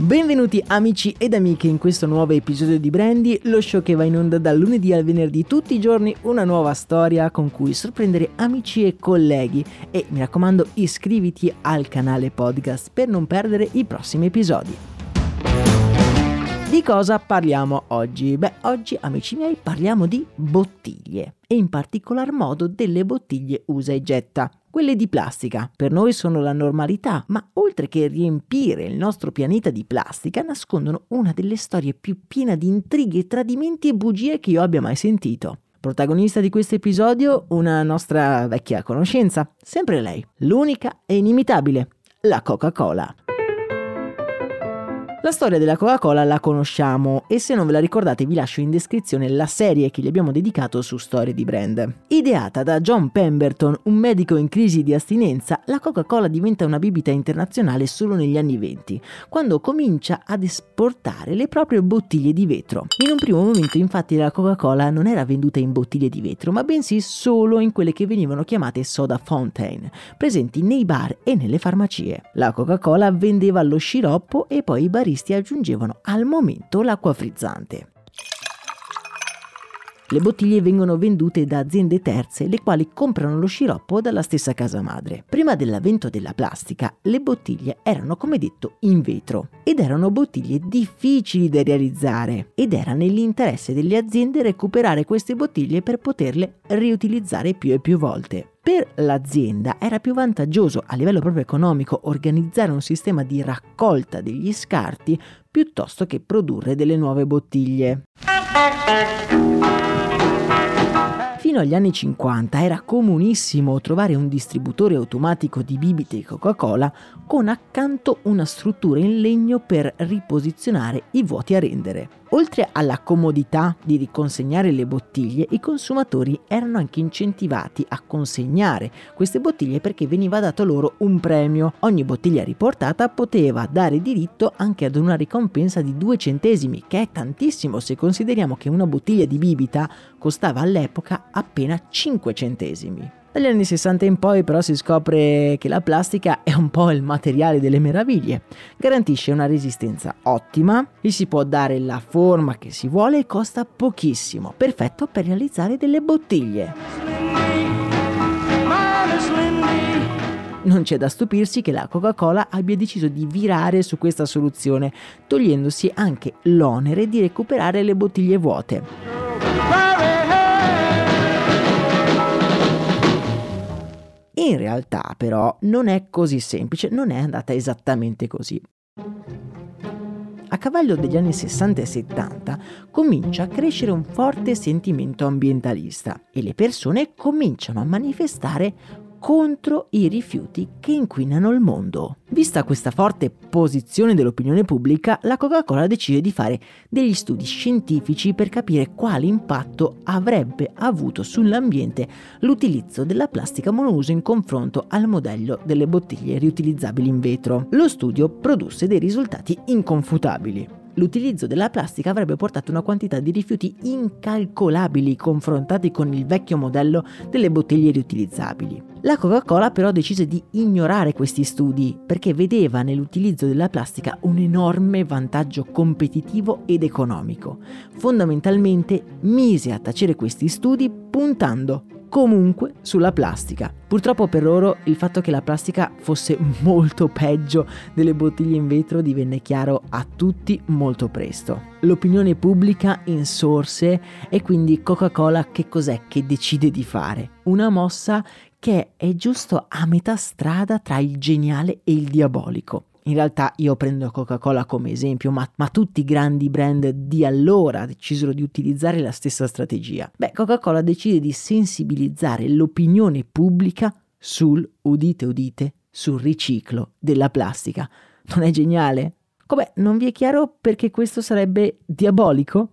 Benvenuti amici ed amiche in questo nuovo episodio di Brandy, lo show che va in onda dal lunedì al venerdì tutti i giorni una nuova storia con cui sorprendere amici e colleghi e mi raccomando iscriviti al canale podcast per non perdere i prossimi episodi. Di cosa parliamo oggi? Beh, oggi amici miei parliamo di bottiglie e in particolar modo delle bottiglie usa e getta. Quelle di plastica per noi sono la normalità, ma oltre che riempire il nostro pianeta di plastica, nascondono una delle storie più piene di intrighi, tradimenti e bugie che io abbia mai sentito. Protagonista di questo episodio, una nostra vecchia conoscenza, sempre lei, l'unica e inimitabile, la Coca-Cola. La storia della Coca-Cola la conosciamo e se non ve la ricordate vi lascio in descrizione la serie che gli abbiamo dedicato su storie di brand. Ideata da John Pemberton, un medico in crisi di astinenza, la Coca-Cola diventa una bibita internazionale solo negli anni 20, quando comincia ad esportare le proprie bottiglie di vetro. In un primo momento infatti la Coca-Cola non era venduta in bottiglie di vetro, ma bensì solo in quelle che venivano chiamate soda fountain, presenti nei bar e nelle farmacie. La Coca-Cola vendeva lo sciroppo e poi i barili baristi aggiungevano al momento l'acqua frizzante. Le bottiglie vengono vendute da aziende terze, le quali comprano lo sciroppo dalla stessa casa madre. Prima dell'avvento della plastica, le bottiglie erano come detto in vetro ed erano bottiglie difficili da realizzare ed era nell'interesse delle aziende recuperare queste bottiglie per poterle riutilizzare più e più volte. Per l'azienda era più vantaggioso a livello proprio economico organizzare un sistema di raccolta degli scarti piuttosto che produrre delle nuove bottiglie. Fino agli anni 50 era comunissimo trovare un distributore automatico di bibite Coca-Cola con accanto una struttura in legno per riposizionare i vuoti a rendere. Oltre alla comodità di riconsegnare le bottiglie, i consumatori erano anche incentivati a consegnare queste bottiglie perché veniva dato loro un premio. Ogni bottiglia riportata poteva dare diritto anche ad una ricompensa di 2 centesimi, che è tantissimo se consideriamo che una bottiglia di bibita costava all'epoca appena 5 centesimi. Dagli anni 60 in poi però si scopre che la plastica è un po' il materiale delle meraviglie, garantisce una resistenza ottima, gli si può dare la forma che si vuole e costa pochissimo, perfetto per realizzare delle bottiglie. Non c'è da stupirsi che la Coca-Cola abbia deciso di virare su questa soluzione, togliendosi anche l'onere di recuperare le bottiglie vuote. In realtà però non è così semplice, non è andata esattamente così. A cavallo degli anni 60 e 70 comincia a crescere un forte sentimento ambientalista e le persone cominciano a manifestare contro i rifiuti che inquinano il mondo. Vista questa forte posizione dell'opinione pubblica, la Coca-Cola decide di fare degli studi scientifici per capire quale impatto avrebbe avuto sull'ambiente l'utilizzo della plastica monouso in confronto al modello delle bottiglie riutilizzabili in vetro. Lo studio produsse dei risultati inconfutabili. L'utilizzo della plastica avrebbe portato una quantità di rifiuti incalcolabili confrontati con il vecchio modello delle bottiglie riutilizzabili. La Coca-Cola però decise di ignorare questi studi perché vedeva nell'utilizzo della plastica un enorme vantaggio competitivo ed economico. Fondamentalmente mise a tacere questi studi puntando comunque sulla plastica. Purtroppo per loro il fatto che la plastica fosse molto peggio delle bottiglie in vetro divenne chiaro a tutti molto presto. L'opinione pubblica insorse e quindi Coca-Cola che cos'è che decide di fare? Una mossa che è giusto a metà strada tra il geniale e il diabolico. In realtà io prendo Coca-Cola come esempio, ma, ma, tutti i grandi brand di allora decisero di utilizzare la stessa strategia. Beh, Coca-Cola decide di sensibilizzare l'opinione pubblica sul, udite udite, sul riciclo della plastica. Non è geniale? Come non vi è chiaro perché questo sarebbe diabolico?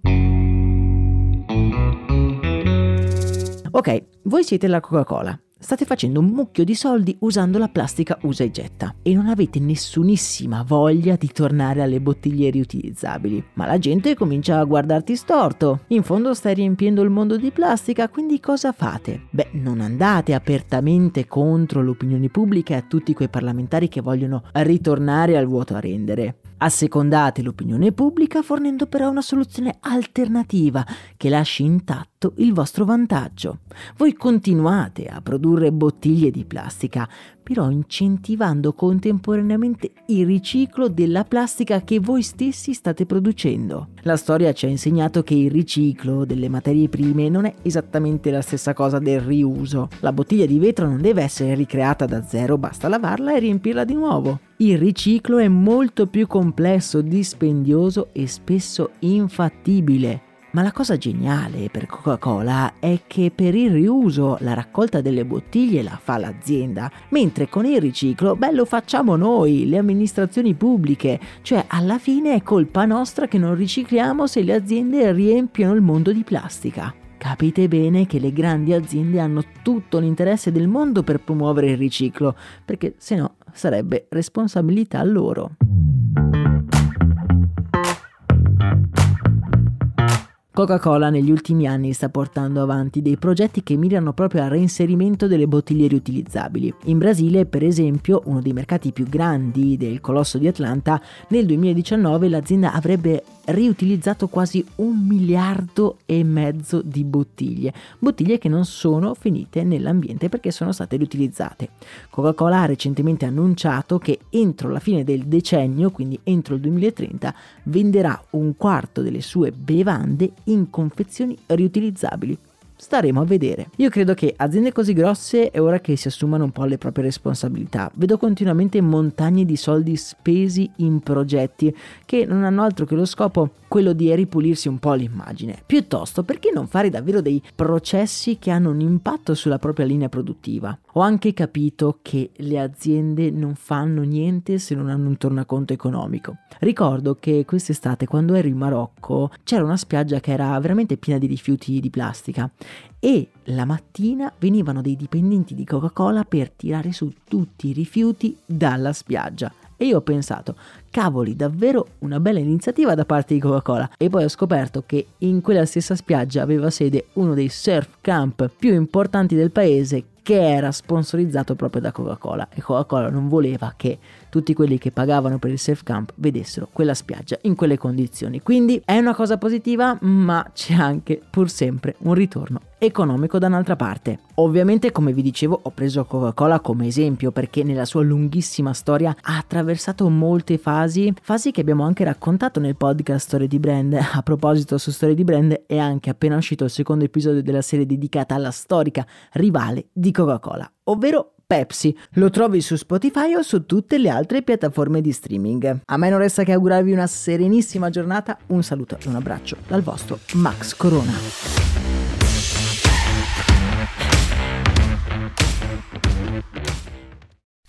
Ok, voi siete la Coca-Cola State facendo un mucchio di soldi usando la plastica usa e getta e non avete nessunissima voglia di tornare alle bottiglie riutilizzabili. Ma la gente comincia a guardarti storto. In fondo stai riempiendo il mondo di plastica, quindi cosa fate? Beh, non andate apertamente contro l'opinione pubblica e a tutti quei parlamentari che vogliono ritornare al vuoto a rendere. Assecondate l'opinione pubblica fornendo però una soluzione alternativa che lasci intatto il vostro vantaggio. Voi continuate a produrre bottiglie di plastica, però incentivando contemporaneamente il riciclo della plastica che voi stessi state producendo. La storia ci ha insegnato che il riciclo delle materie prime non è esattamente la stessa cosa del riuso. La bottiglia di vetro non deve essere ricreata da zero, basta lavarla e riempirla di nuovo. Il riciclo è molto più complesso, dispendioso e spesso infattibile. Ma la cosa geniale per Coca-Cola è che per il riuso la raccolta delle bottiglie la fa l'azienda, mentre con il riciclo, beh, lo facciamo noi, le amministrazioni pubbliche, cioè alla fine è colpa nostra che non ricicliamo se le aziende riempiono il mondo di plastica. Capite bene che le grandi aziende hanno tutto l'interesse del mondo per promuovere il riciclo, perché se no sarebbe responsabilità loro. Coca-Cola negli ultimi anni sta portando avanti dei progetti che mirano proprio al reinserimento delle bottiglie riutilizzabili. In Brasile, per esempio, uno dei mercati più grandi del colosso di Atlanta, nel 2019 l'azienda avrebbe riutilizzato quasi un miliardo e mezzo di bottiglie, bottiglie che non sono finite nell'ambiente perché sono state riutilizzate. Coca-Cola ha recentemente annunciato che entro la fine del decennio, quindi entro il 2030, venderà un quarto delle sue bevande in confezioni riutilizzabili. Staremo a vedere. Io credo che aziende così grosse è ora che si assumano un po' le proprie responsabilità. Vedo continuamente montagne di soldi spesi in progetti che non hanno altro che lo scopo quello di ripulirsi un po' l'immagine. Piuttosto, perché non fare davvero dei processi che hanno un impatto sulla propria linea produttiva? Ho anche capito che le aziende non fanno niente se non hanno un tornaconto economico. Ricordo che quest'estate, quando ero in Marocco, c'era una spiaggia che era veramente piena di rifiuti di plastica e la mattina venivano dei dipendenti di Coca-Cola per tirare su tutti i rifiuti dalla spiaggia. E io ho pensato, cavoli, davvero una bella iniziativa da parte di Coca-Cola. E poi ho scoperto che in quella stessa spiaggia aveva sede uno dei surf camp più importanti del paese che era sponsorizzato proprio da Coca-Cola e Coca-Cola non voleva che tutti quelli che pagavano per il surf camp vedessero quella spiaggia in quelle condizioni. Quindi è una cosa positiva, ma c'è anche pur sempre un ritorno economico da un'altra parte. Ovviamente, come vi dicevo, ho preso Coca-Cola come esempio perché nella sua lunghissima storia ha attraversato molte fasi, fasi che abbiamo anche raccontato nel podcast Storie di Brand. A proposito su Storie di Brand è anche appena uscito il secondo episodio della serie dedicata alla storica rivale di Coca-Cola, ovvero Pepsi. Lo trovi su Spotify o su tutte le altre piattaforme di streaming. A me non resta che augurarvi una serenissima giornata, un saluto e un abbraccio dal vostro Max Corona.